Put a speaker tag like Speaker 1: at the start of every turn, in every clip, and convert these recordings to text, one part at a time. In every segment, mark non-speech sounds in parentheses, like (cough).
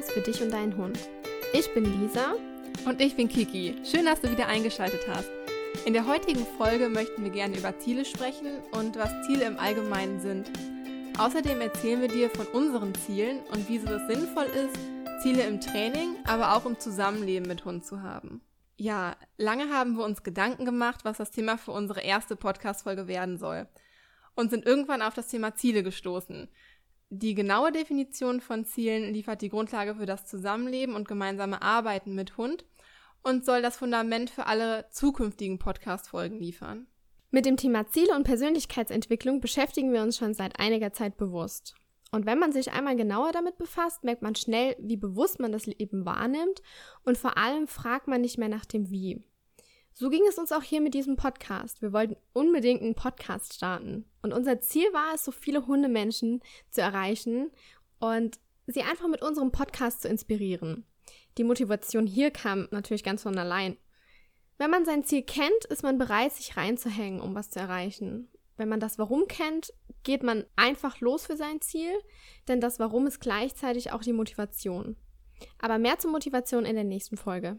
Speaker 1: Podcast für dich und deinen Hund. Ich bin Lisa.
Speaker 2: Und ich bin Kiki. Schön, dass du wieder eingeschaltet hast. In der heutigen Folge möchten wir gerne über Ziele sprechen und was Ziele im Allgemeinen sind. Außerdem erzählen wir dir von unseren Zielen und wieso es sinnvoll ist, Ziele im Training, aber auch im Zusammenleben mit Hund zu haben. Ja, lange haben wir uns Gedanken gemacht, was das Thema für unsere erste Podcast-Folge werden soll. Und sind irgendwann auf das Thema Ziele gestoßen. Die genaue Definition von Zielen liefert die Grundlage für das Zusammenleben und gemeinsame Arbeiten mit Hund und soll das Fundament für alle zukünftigen Podcast-Folgen liefern.
Speaker 1: Mit dem Thema Ziele und Persönlichkeitsentwicklung beschäftigen wir uns schon seit einiger Zeit bewusst. Und wenn man sich einmal genauer damit befasst, merkt man schnell, wie bewusst man das Leben wahrnimmt und vor allem fragt man nicht mehr nach dem Wie. So ging es uns auch hier mit diesem Podcast. Wir wollten unbedingt einen Podcast starten. Und unser Ziel war es, so viele Hundemenschen zu erreichen und sie einfach mit unserem Podcast zu inspirieren. Die Motivation hier kam natürlich ganz von allein. Wenn man sein Ziel kennt, ist man bereit, sich reinzuhängen, um was zu erreichen. Wenn man das Warum kennt, geht man einfach los für sein Ziel, denn das Warum ist gleichzeitig auch die Motivation. Aber mehr zur Motivation in der nächsten Folge.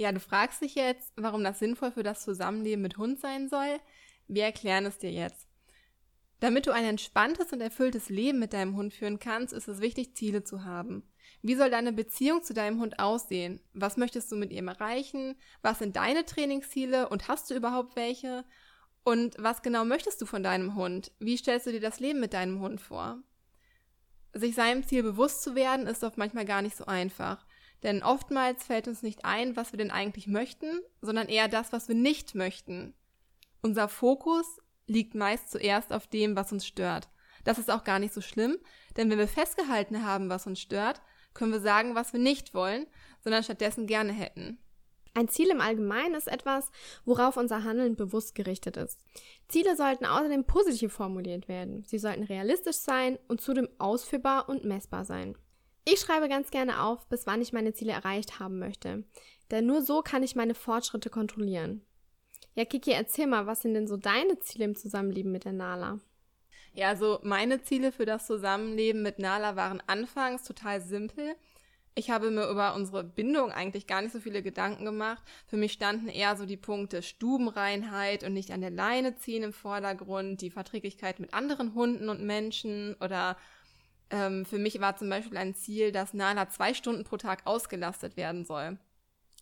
Speaker 2: Ja, du fragst dich jetzt, warum das sinnvoll für das Zusammenleben mit Hund sein soll. Wir erklären es dir jetzt. Damit du ein entspanntes und erfülltes Leben mit deinem Hund führen kannst, ist es wichtig, Ziele zu haben. Wie soll deine Beziehung zu deinem Hund aussehen? Was möchtest du mit ihm erreichen? Was sind deine Trainingsziele und hast du überhaupt welche? Und was genau möchtest du von deinem Hund? Wie stellst du dir das Leben mit deinem Hund vor? Sich seinem Ziel bewusst zu werden, ist oft manchmal gar nicht so einfach. Denn oftmals fällt uns nicht ein, was wir denn eigentlich möchten, sondern eher das, was wir nicht möchten. Unser Fokus liegt meist zuerst auf dem, was uns stört. Das ist auch gar nicht so schlimm, denn wenn wir festgehalten haben, was uns stört, können wir sagen, was wir nicht wollen, sondern stattdessen gerne hätten.
Speaker 1: Ein Ziel im Allgemeinen ist etwas, worauf unser Handeln bewusst gerichtet ist. Ziele sollten außerdem positiv formuliert werden. Sie sollten realistisch sein und zudem ausführbar und messbar sein. Ich schreibe ganz gerne auf, bis wann ich meine Ziele erreicht haben möchte. Denn nur so kann ich meine Fortschritte kontrollieren. Ja, Kiki, erzähl mal, was sind denn so deine Ziele im Zusammenleben mit der Nala?
Speaker 2: Ja, also meine Ziele für das Zusammenleben mit Nala waren anfangs total simpel. Ich habe mir über unsere Bindung eigentlich gar nicht so viele Gedanken gemacht. Für mich standen eher so die Punkte Stubenreinheit und nicht an der Leine ziehen im Vordergrund, die Verträglichkeit mit anderen Hunden und Menschen oder ähm, für mich war zum Beispiel ein Ziel, dass Nala zwei Stunden pro Tag ausgelastet werden soll.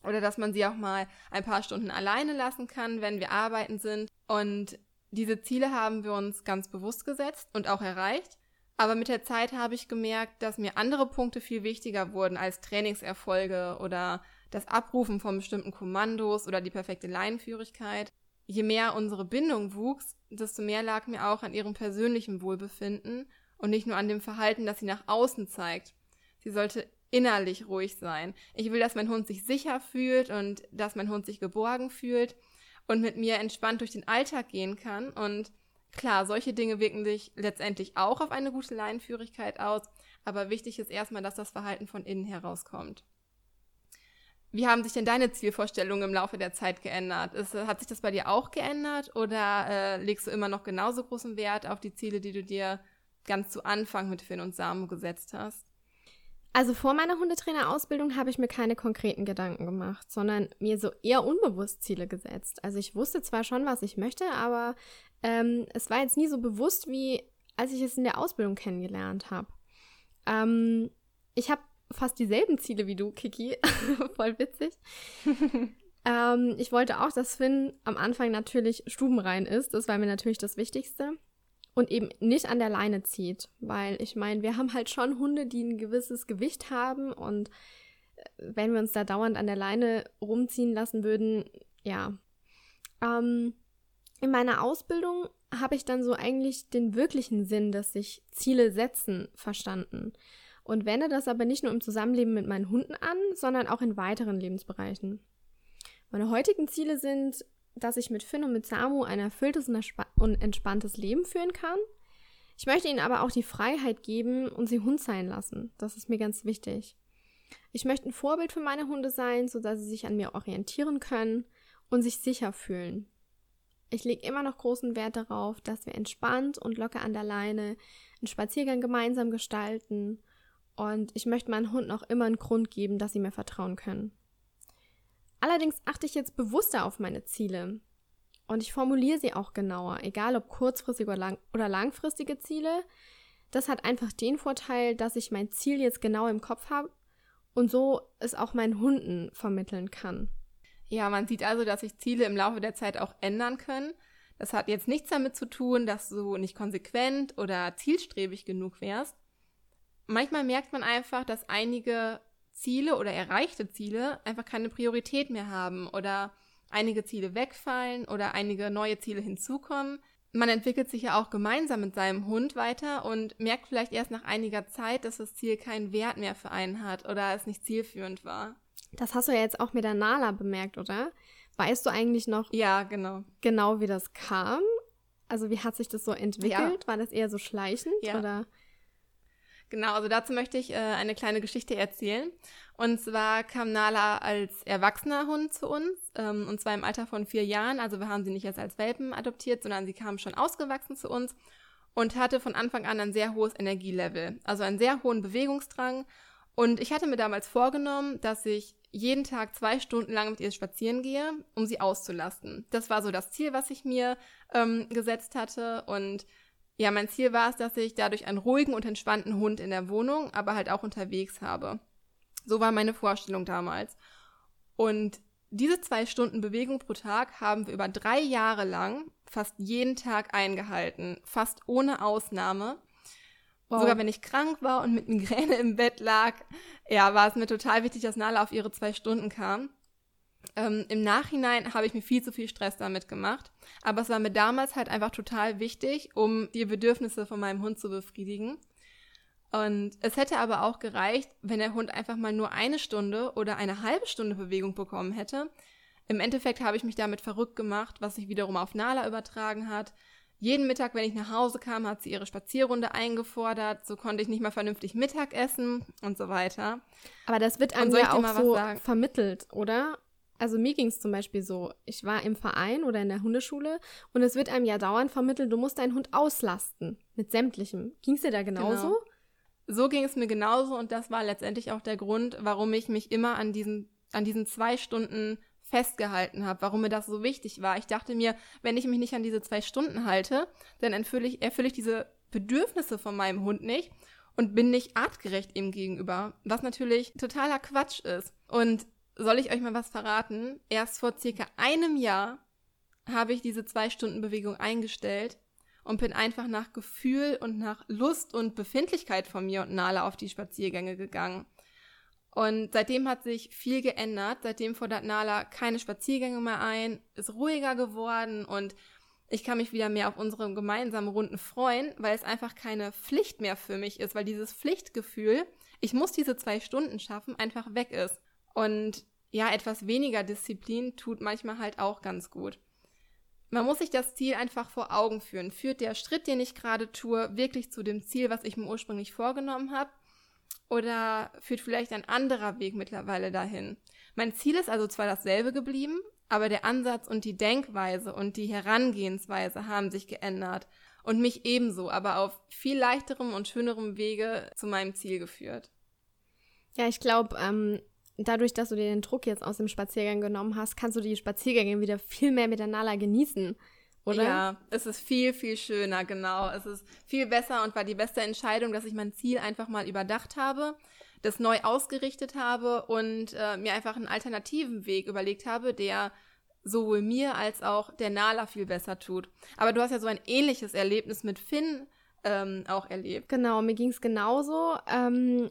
Speaker 2: Oder dass man sie auch mal ein paar Stunden alleine lassen kann, wenn wir arbeiten sind. Und diese Ziele haben wir uns ganz bewusst gesetzt und auch erreicht. Aber mit der Zeit habe ich gemerkt, dass mir andere Punkte viel wichtiger wurden als Trainingserfolge oder das Abrufen von bestimmten Kommandos oder die perfekte Leinenführigkeit. Je mehr unsere Bindung wuchs, desto mehr lag mir auch an ihrem persönlichen Wohlbefinden und nicht nur an dem Verhalten, das sie nach außen zeigt. Sie sollte innerlich ruhig sein. Ich will, dass mein Hund sich sicher fühlt und dass mein Hund sich geborgen fühlt und mit mir entspannt durch den Alltag gehen kann. Und klar, solche Dinge wirken sich letztendlich auch auf eine gute Leinenführigkeit aus, aber wichtig ist erstmal, dass das Verhalten von innen herauskommt. Wie haben sich denn deine Zielvorstellungen im Laufe der Zeit geändert? Ist, hat sich das bei dir auch geändert oder äh, legst du immer noch genauso großen Wert auf die Ziele, die du dir ganz zu Anfang mit Finn und Samu gesetzt hast?
Speaker 1: Also vor meiner Hundetrainerausbildung habe ich mir keine konkreten Gedanken gemacht, sondern mir so eher unbewusst Ziele gesetzt. Also ich wusste zwar schon, was ich möchte, aber ähm, es war jetzt nie so bewusst, wie als ich es in der Ausbildung kennengelernt habe. Ähm, ich habe fast dieselben Ziele wie du, Kiki. (laughs) Voll witzig. (laughs) ähm, ich wollte auch, dass Finn am Anfang natürlich stubenrein ist. Das war mir natürlich das Wichtigste und eben nicht an der Leine zieht. Weil ich meine, wir haben halt schon Hunde, die ein gewisses Gewicht haben und äh, wenn wir uns da dauernd an der Leine rumziehen lassen würden, ja. Ähm, in meiner Ausbildung habe ich dann so eigentlich den wirklichen Sinn, dass sich Ziele setzen, verstanden. Und wende das aber nicht nur im Zusammenleben mit meinen Hunden an, sondern auch in weiteren Lebensbereichen. Meine heutigen Ziele sind dass ich mit Finn und mit Samu ein erfülltes und entspanntes Leben führen kann. Ich möchte ihnen aber auch die Freiheit geben und sie Hund sein lassen. Das ist mir ganz wichtig. Ich möchte ein Vorbild für meine Hunde sein, sodass sie sich an mir orientieren können und sich sicher fühlen. Ich lege immer noch großen Wert darauf, dass wir entspannt und locker an der Leine einen Spaziergang gemeinsam gestalten und ich möchte meinem Hund noch immer einen Grund geben, dass sie mir vertrauen können. Allerdings achte ich jetzt bewusster auf meine Ziele und ich formuliere sie auch genauer, egal ob kurzfristige oder, lang oder langfristige Ziele. Das hat einfach den Vorteil, dass ich mein Ziel jetzt genau im Kopf habe und so es auch meinen Hunden vermitteln kann.
Speaker 2: Ja, man sieht also, dass sich Ziele im Laufe der Zeit auch ändern können. Das hat jetzt nichts damit zu tun, dass du nicht konsequent oder zielstrebig genug wärst. Manchmal merkt man einfach, dass einige Ziele oder erreichte Ziele einfach keine Priorität mehr haben oder einige Ziele wegfallen oder einige neue Ziele hinzukommen. Man entwickelt sich ja auch gemeinsam mit seinem Hund weiter und merkt vielleicht erst nach einiger Zeit, dass das Ziel keinen Wert mehr für einen hat oder es nicht zielführend war.
Speaker 1: Das hast du ja jetzt auch mit der Nala bemerkt, oder? Weißt du eigentlich noch?
Speaker 2: Ja, genau.
Speaker 1: Genau, wie das kam? Also wie hat sich das so entwickelt? Ja. War das eher so schleichend ja. oder?
Speaker 2: Genau, also dazu möchte ich äh, eine kleine Geschichte erzählen. Und zwar kam Nala als erwachsener Hund zu uns, ähm, und zwar im Alter von vier Jahren. Also wir haben sie nicht jetzt als Welpen adoptiert, sondern sie kam schon ausgewachsen zu uns und hatte von Anfang an ein sehr hohes Energielevel, also einen sehr hohen Bewegungsdrang. Und ich hatte mir damals vorgenommen, dass ich jeden Tag zwei Stunden lang mit ihr spazieren gehe, um sie auszulasten. Das war so das Ziel, was ich mir ähm, gesetzt hatte. Und ja, mein Ziel war es, dass ich dadurch einen ruhigen und entspannten Hund in der Wohnung, aber halt auch unterwegs habe. So war meine Vorstellung damals. Und diese zwei Stunden Bewegung pro Tag haben wir über drei Jahre lang fast jeden Tag eingehalten, fast ohne Ausnahme. Wow. Sogar wenn ich krank war und mit Migräne im Bett lag, ja, war es mir total wichtig, dass Nala auf ihre zwei Stunden kam. Ähm, Im Nachhinein habe ich mir viel zu viel Stress damit gemacht. Aber es war mir damals halt einfach total wichtig, um die Bedürfnisse von meinem Hund zu befriedigen. Und es hätte aber auch gereicht, wenn der Hund einfach mal nur eine Stunde oder eine halbe Stunde Bewegung bekommen hätte. Im Endeffekt habe ich mich damit verrückt gemacht, was sich wiederum auf Nala übertragen hat. Jeden Mittag, wenn ich nach Hause kam, hat sie ihre Spazierrunde eingefordert. So konnte ich nicht mal vernünftig Mittag essen und so weiter.
Speaker 1: Aber das wird einem ja auch so vermittelt, oder? Also mir ging es zum Beispiel so, ich war im Verein oder in der Hundeschule und es wird einem ja dauernd vermittelt, du musst deinen Hund auslasten mit sämtlichem. Ging es dir da genauso? Genau.
Speaker 2: So ging es mir genauso und das war letztendlich auch der Grund, warum ich mich immer an diesen, an diesen zwei Stunden festgehalten habe, warum mir das so wichtig war. Ich dachte mir, wenn ich mich nicht an diese zwei Stunden halte, dann erfülle ich, erfülle ich diese Bedürfnisse von meinem Hund nicht und bin nicht artgerecht ihm gegenüber, was natürlich totaler Quatsch ist. Und soll ich euch mal was verraten? Erst vor circa einem Jahr habe ich diese zwei Stunden Bewegung eingestellt und bin einfach nach Gefühl und nach Lust und Befindlichkeit von mir und Nala auf die Spaziergänge gegangen. Und seitdem hat sich viel geändert. Seitdem fordert Nala keine Spaziergänge mehr ein, ist ruhiger geworden und ich kann mich wieder mehr auf unsere gemeinsamen Runden freuen, weil es einfach keine Pflicht mehr für mich ist, weil dieses Pflichtgefühl, ich muss diese zwei Stunden schaffen, einfach weg ist. Und ja, etwas weniger Disziplin tut manchmal halt auch ganz gut. Man muss sich das Ziel einfach vor Augen führen. Führt der Schritt, den ich gerade tue, wirklich zu dem Ziel, was ich mir ursprünglich vorgenommen habe? Oder führt vielleicht ein anderer Weg mittlerweile dahin? Mein Ziel ist also zwar dasselbe geblieben, aber der Ansatz und die Denkweise und die Herangehensweise haben sich geändert und mich ebenso, aber auf viel leichterem und schönerem Wege zu meinem Ziel geführt.
Speaker 1: Ja, ich glaube, ähm, dadurch, dass du dir den Druck jetzt aus dem Spaziergang genommen hast, kannst du die Spaziergänge wieder viel mehr mit der Nala genießen. Oder?
Speaker 2: Ja, es ist viel, viel schöner, genau. Es ist viel besser und war die beste Entscheidung, dass ich mein Ziel einfach mal überdacht habe, das neu ausgerichtet habe und äh, mir einfach einen alternativen Weg überlegt habe, der sowohl mir als auch der Nala viel besser tut. Aber du hast ja so ein ähnliches Erlebnis mit Finn ähm, auch erlebt.
Speaker 1: Genau, mir ging es genauso. Ähm,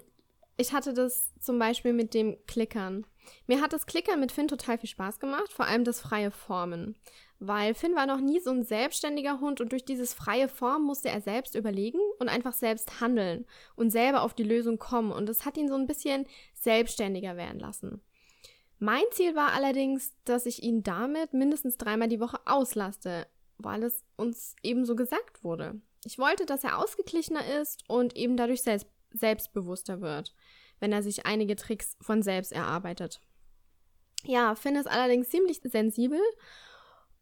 Speaker 1: ich hatte das zum Beispiel mit dem Klickern. Mir hat das Klickern mit Finn total viel Spaß gemacht, vor allem das freie Formen. Weil Finn war noch nie so ein selbstständiger Hund und durch dieses freie Formen musste er selbst überlegen und einfach selbst handeln und selber auf die Lösung kommen. Und das hat ihn so ein bisschen selbstständiger werden lassen. Mein Ziel war allerdings, dass ich ihn damit mindestens dreimal die Woche auslaste, weil es uns eben so gesagt wurde. Ich wollte, dass er ausgeglichener ist und eben dadurch selbst selbstbewusster wird, wenn er sich einige Tricks von selbst erarbeitet. Ja, Finn ist allerdings ziemlich sensibel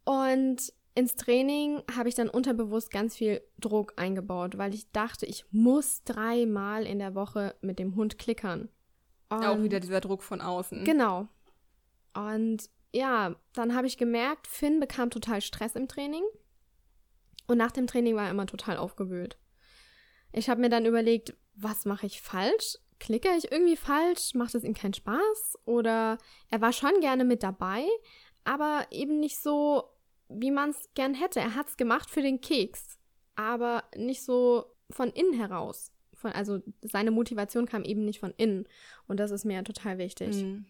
Speaker 1: und ins Training habe ich dann unterbewusst ganz viel Druck eingebaut, weil ich dachte, ich muss dreimal in der Woche mit dem Hund klickern.
Speaker 2: Und Auch wieder dieser Druck von außen.
Speaker 1: Genau. Und ja, dann habe ich gemerkt, Finn bekam total Stress im Training. Und nach dem Training war er immer total aufgewühlt. Ich habe mir dann überlegt, was mache ich falsch? Klicke ich irgendwie falsch? Macht es ihm keinen Spaß? Oder er war schon gerne mit dabei, aber eben nicht so, wie man es gern hätte. Er hat es gemacht für den Keks, aber nicht so von innen heraus. Von, also seine Motivation kam eben nicht von innen. Und das ist mir ja total wichtig. Mhm.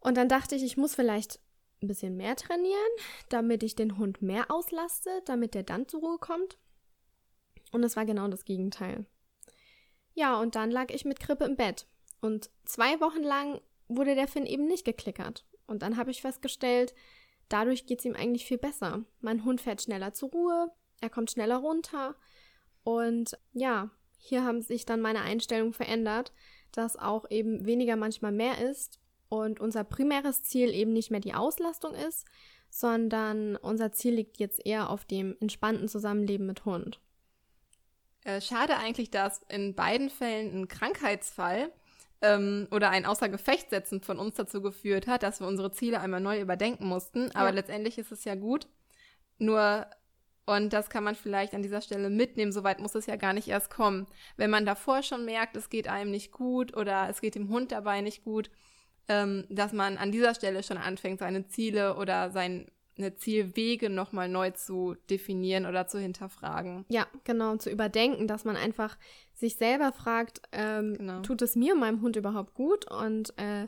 Speaker 1: Und dann dachte ich, ich muss vielleicht ein bisschen mehr trainieren, damit ich den Hund mehr auslaste, damit der dann zur Ruhe kommt. Und es war genau das Gegenteil. Ja, und dann lag ich mit Krippe im Bett. Und zwei Wochen lang wurde der Finn eben nicht geklickert. Und dann habe ich festgestellt, dadurch geht es ihm eigentlich viel besser. Mein Hund fährt schneller zur Ruhe, er kommt schneller runter. Und ja, hier haben sich dann meine Einstellungen verändert, dass auch eben weniger manchmal mehr ist und unser primäres Ziel eben nicht mehr die Auslastung ist, sondern unser Ziel liegt jetzt eher auf dem entspannten Zusammenleben mit Hund.
Speaker 2: Äh, schade eigentlich, dass in beiden Fällen ein Krankheitsfall ähm, oder ein Außergefechtsetzen von uns dazu geführt hat, dass wir unsere Ziele einmal neu überdenken mussten. Aber ja. letztendlich ist es ja gut. Nur, und das kann man vielleicht an dieser Stelle mitnehmen, soweit muss es ja gar nicht erst kommen. Wenn man davor schon merkt, es geht einem nicht gut oder es geht dem Hund dabei nicht gut, ähm, dass man an dieser Stelle schon anfängt, seine Ziele oder seine Zielwege nochmal neu zu definieren oder zu hinterfragen.
Speaker 1: Ja, genau, zu überdenken, dass man einfach sich selber fragt, ähm, genau. tut es mir und meinem Hund überhaupt gut? Und äh,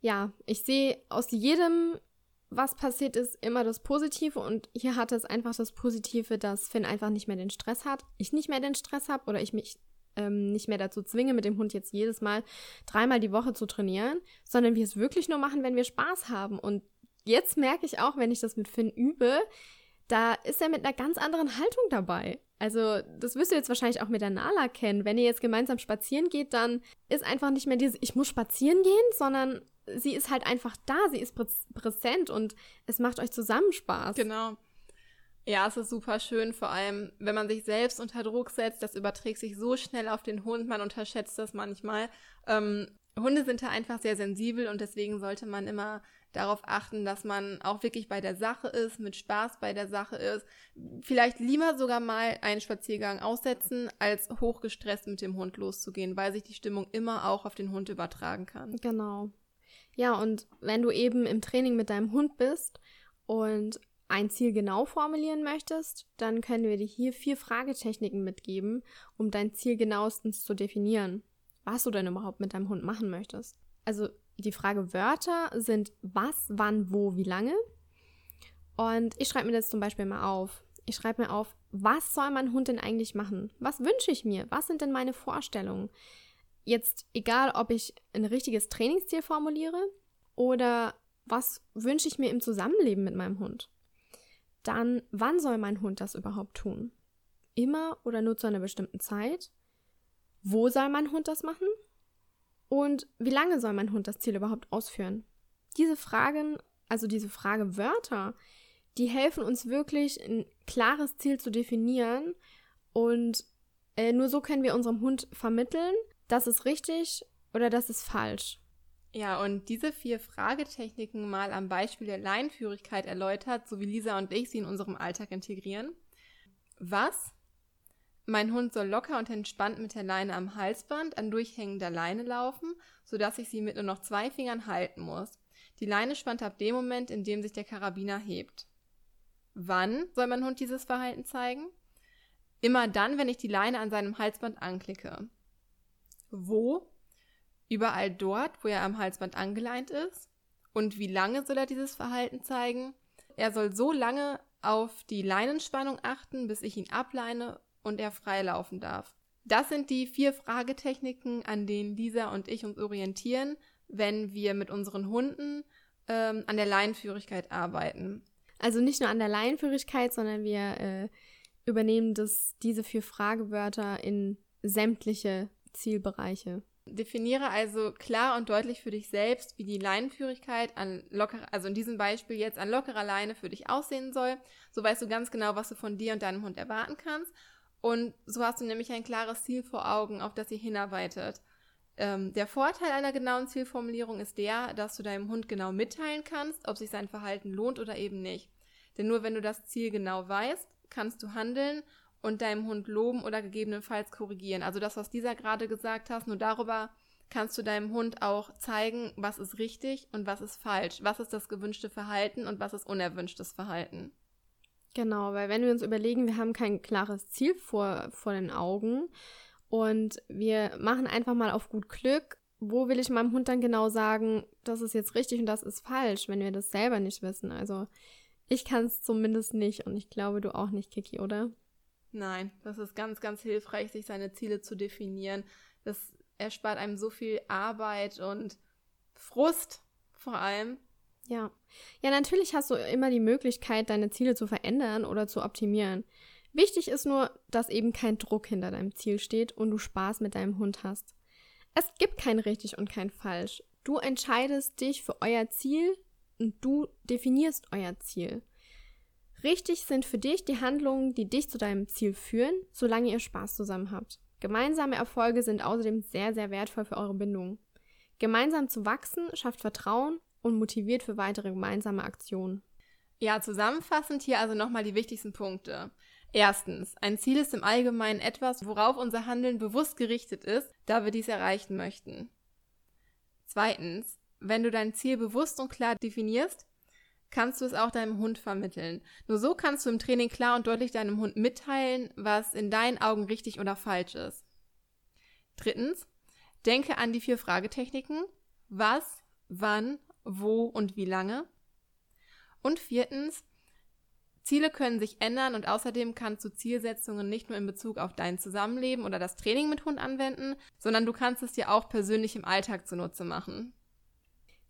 Speaker 1: ja, ich sehe aus jedem, was passiert ist, immer das Positive. Und hier hatte es einfach das Positive, dass Finn einfach nicht mehr den Stress hat, ich nicht mehr den Stress habe oder ich mich ähm, nicht mehr dazu zwinge, mit dem Hund jetzt jedes Mal dreimal die Woche zu trainieren, sondern wir es wirklich nur machen, wenn wir Spaß haben. Und jetzt merke ich auch, wenn ich das mit Finn übe, da ist er mit einer ganz anderen Haltung dabei. Also, das wirst du jetzt wahrscheinlich auch mit der Nala kennen. Wenn ihr jetzt gemeinsam spazieren geht, dann ist einfach nicht mehr dieses, ich muss spazieren gehen, sondern sie ist halt einfach da, sie ist prä präsent und es macht euch zusammen Spaß.
Speaker 2: Genau. Ja, es ist super schön, vor allem, wenn man sich selbst unter Druck setzt, das überträgt sich so schnell auf den Hund, man unterschätzt das manchmal. Ähm, Hunde sind da einfach sehr sensibel und deswegen sollte man immer darauf achten, dass man auch wirklich bei der Sache ist, mit Spaß bei der Sache ist. Vielleicht lieber sogar mal einen Spaziergang aussetzen, als hochgestresst mit dem Hund loszugehen, weil sich die Stimmung immer auch auf den Hund übertragen kann.
Speaker 1: Genau. Ja, und wenn du eben im Training mit deinem Hund bist und ein Ziel genau formulieren möchtest, dann können wir dir hier vier Fragetechniken mitgeben, um dein Ziel genauestens zu definieren, was du denn überhaupt mit deinem Hund machen möchtest. Also die Frage Wörter sind was, wann, wo, wie lange. Und ich schreibe mir das zum Beispiel mal auf. Ich schreibe mir auf, was soll mein Hund denn eigentlich machen? Was wünsche ich mir? Was sind denn meine Vorstellungen? Jetzt egal, ob ich ein richtiges Trainingsziel formuliere oder was wünsche ich mir im Zusammenleben mit meinem Hund? dann wann soll mein Hund das überhaupt tun? Immer oder nur zu einer bestimmten Zeit? Wo soll mein Hund das machen? Und wie lange soll mein Hund das Ziel überhaupt ausführen? Diese Fragen, also diese Fragewörter, die helfen uns wirklich, ein klares Ziel zu definieren und äh, nur so können wir unserem Hund vermitteln, das ist richtig oder das ist falsch.
Speaker 2: Ja, und diese vier Fragetechniken mal am Beispiel der Leinführigkeit erläutert, so wie Lisa und ich sie in unserem Alltag integrieren. Was? Mein Hund soll locker und entspannt mit der Leine am Halsband an durchhängender Leine laufen, sodass ich sie mit nur noch zwei Fingern halten muss. Die Leine spannt ab dem Moment, in dem sich der Karabiner hebt. Wann soll mein Hund dieses Verhalten zeigen? Immer dann, wenn ich die Leine an seinem Halsband anklicke. Wo Überall dort, wo er am Halsband angeleint ist. Und wie lange soll er dieses Verhalten zeigen? Er soll so lange auf die Leinenspannung achten, bis ich ihn ableine und er freilaufen darf. Das sind die vier Fragetechniken, an denen Lisa und ich uns orientieren, wenn wir mit unseren Hunden ähm, an der Leinenführigkeit arbeiten.
Speaker 1: Also nicht nur an der Leinenführigkeit, sondern wir äh, übernehmen das, diese vier Fragewörter in sämtliche Zielbereiche
Speaker 2: Definiere also klar und deutlich für dich selbst, wie die Leinenführigkeit an lockerer, also in diesem Beispiel jetzt an lockerer Leine für dich aussehen soll. So weißt du ganz genau, was du von dir und deinem Hund erwarten kannst. Und so hast du nämlich ein klares Ziel vor Augen, auf das ihr hinarbeitet. Ähm, der Vorteil einer genauen Zielformulierung ist der, dass du deinem Hund genau mitteilen kannst, ob sich sein Verhalten lohnt oder eben nicht. Denn nur wenn du das Ziel genau weißt, kannst du handeln und deinem Hund loben oder gegebenenfalls korrigieren. Also das, was dieser gerade gesagt hast, nur darüber kannst du deinem Hund auch zeigen, was ist richtig und was ist falsch, was ist das gewünschte Verhalten und was ist unerwünschtes Verhalten.
Speaker 1: Genau, weil wenn wir uns überlegen, wir haben kein klares Ziel vor, vor den Augen und wir machen einfach mal auf gut Glück, wo will ich meinem Hund dann genau sagen, das ist jetzt richtig und das ist falsch, wenn wir das selber nicht wissen. Also ich kann es zumindest nicht und ich glaube du auch nicht, Kiki, oder?
Speaker 2: Nein, das ist ganz, ganz hilfreich, sich seine Ziele zu definieren. Das erspart einem so viel Arbeit und Frust vor allem.
Speaker 1: Ja. Ja, natürlich hast du immer die Möglichkeit, deine Ziele zu verändern oder zu optimieren. Wichtig ist nur, dass eben kein Druck hinter deinem Ziel steht und du Spaß mit deinem Hund hast. Es gibt kein richtig und kein falsch. Du entscheidest dich für euer Ziel und du definierst euer Ziel. Richtig sind für dich die Handlungen, die dich zu deinem Ziel führen, solange ihr Spaß zusammen habt. Gemeinsame Erfolge sind außerdem sehr, sehr wertvoll für eure Bindung. Gemeinsam zu wachsen schafft Vertrauen und motiviert für weitere gemeinsame Aktionen.
Speaker 2: Ja, zusammenfassend hier also nochmal die wichtigsten Punkte. Erstens, ein Ziel ist im Allgemeinen etwas, worauf unser Handeln bewusst gerichtet ist, da wir dies erreichen möchten. Zweitens, wenn du dein Ziel bewusst und klar definierst, kannst du es auch deinem Hund vermitteln. Nur so kannst du im Training klar und deutlich deinem Hund mitteilen, was in deinen Augen richtig oder falsch ist. Drittens, denke an die vier Fragetechniken. Was, wann, wo und wie lange. Und viertens, Ziele können sich ändern und außerdem kannst du Zielsetzungen nicht nur in Bezug auf dein Zusammenleben oder das Training mit Hund anwenden, sondern du kannst es dir auch persönlich im Alltag zunutze machen.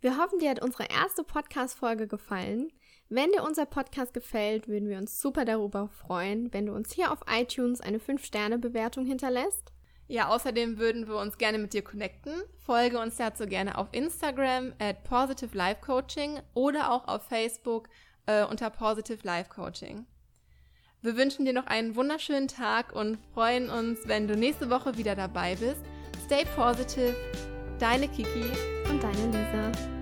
Speaker 1: Wir hoffen, dir hat unsere erste Podcast-Folge gefallen. Wenn dir unser Podcast gefällt, würden wir uns super darüber freuen, wenn du uns hier auf iTunes eine 5-Sterne-Bewertung hinterlässt.
Speaker 2: Ja, außerdem würden wir uns gerne mit dir connecten. Folge uns dazu gerne auf Instagram at Positive Life Coaching oder auch auf Facebook äh, unter Positive Life Coaching. Wir wünschen dir noch einen wunderschönen Tag und freuen uns, wenn du nächste Woche wieder dabei bist. Stay positive, deine Kiki
Speaker 1: und deine Lisa.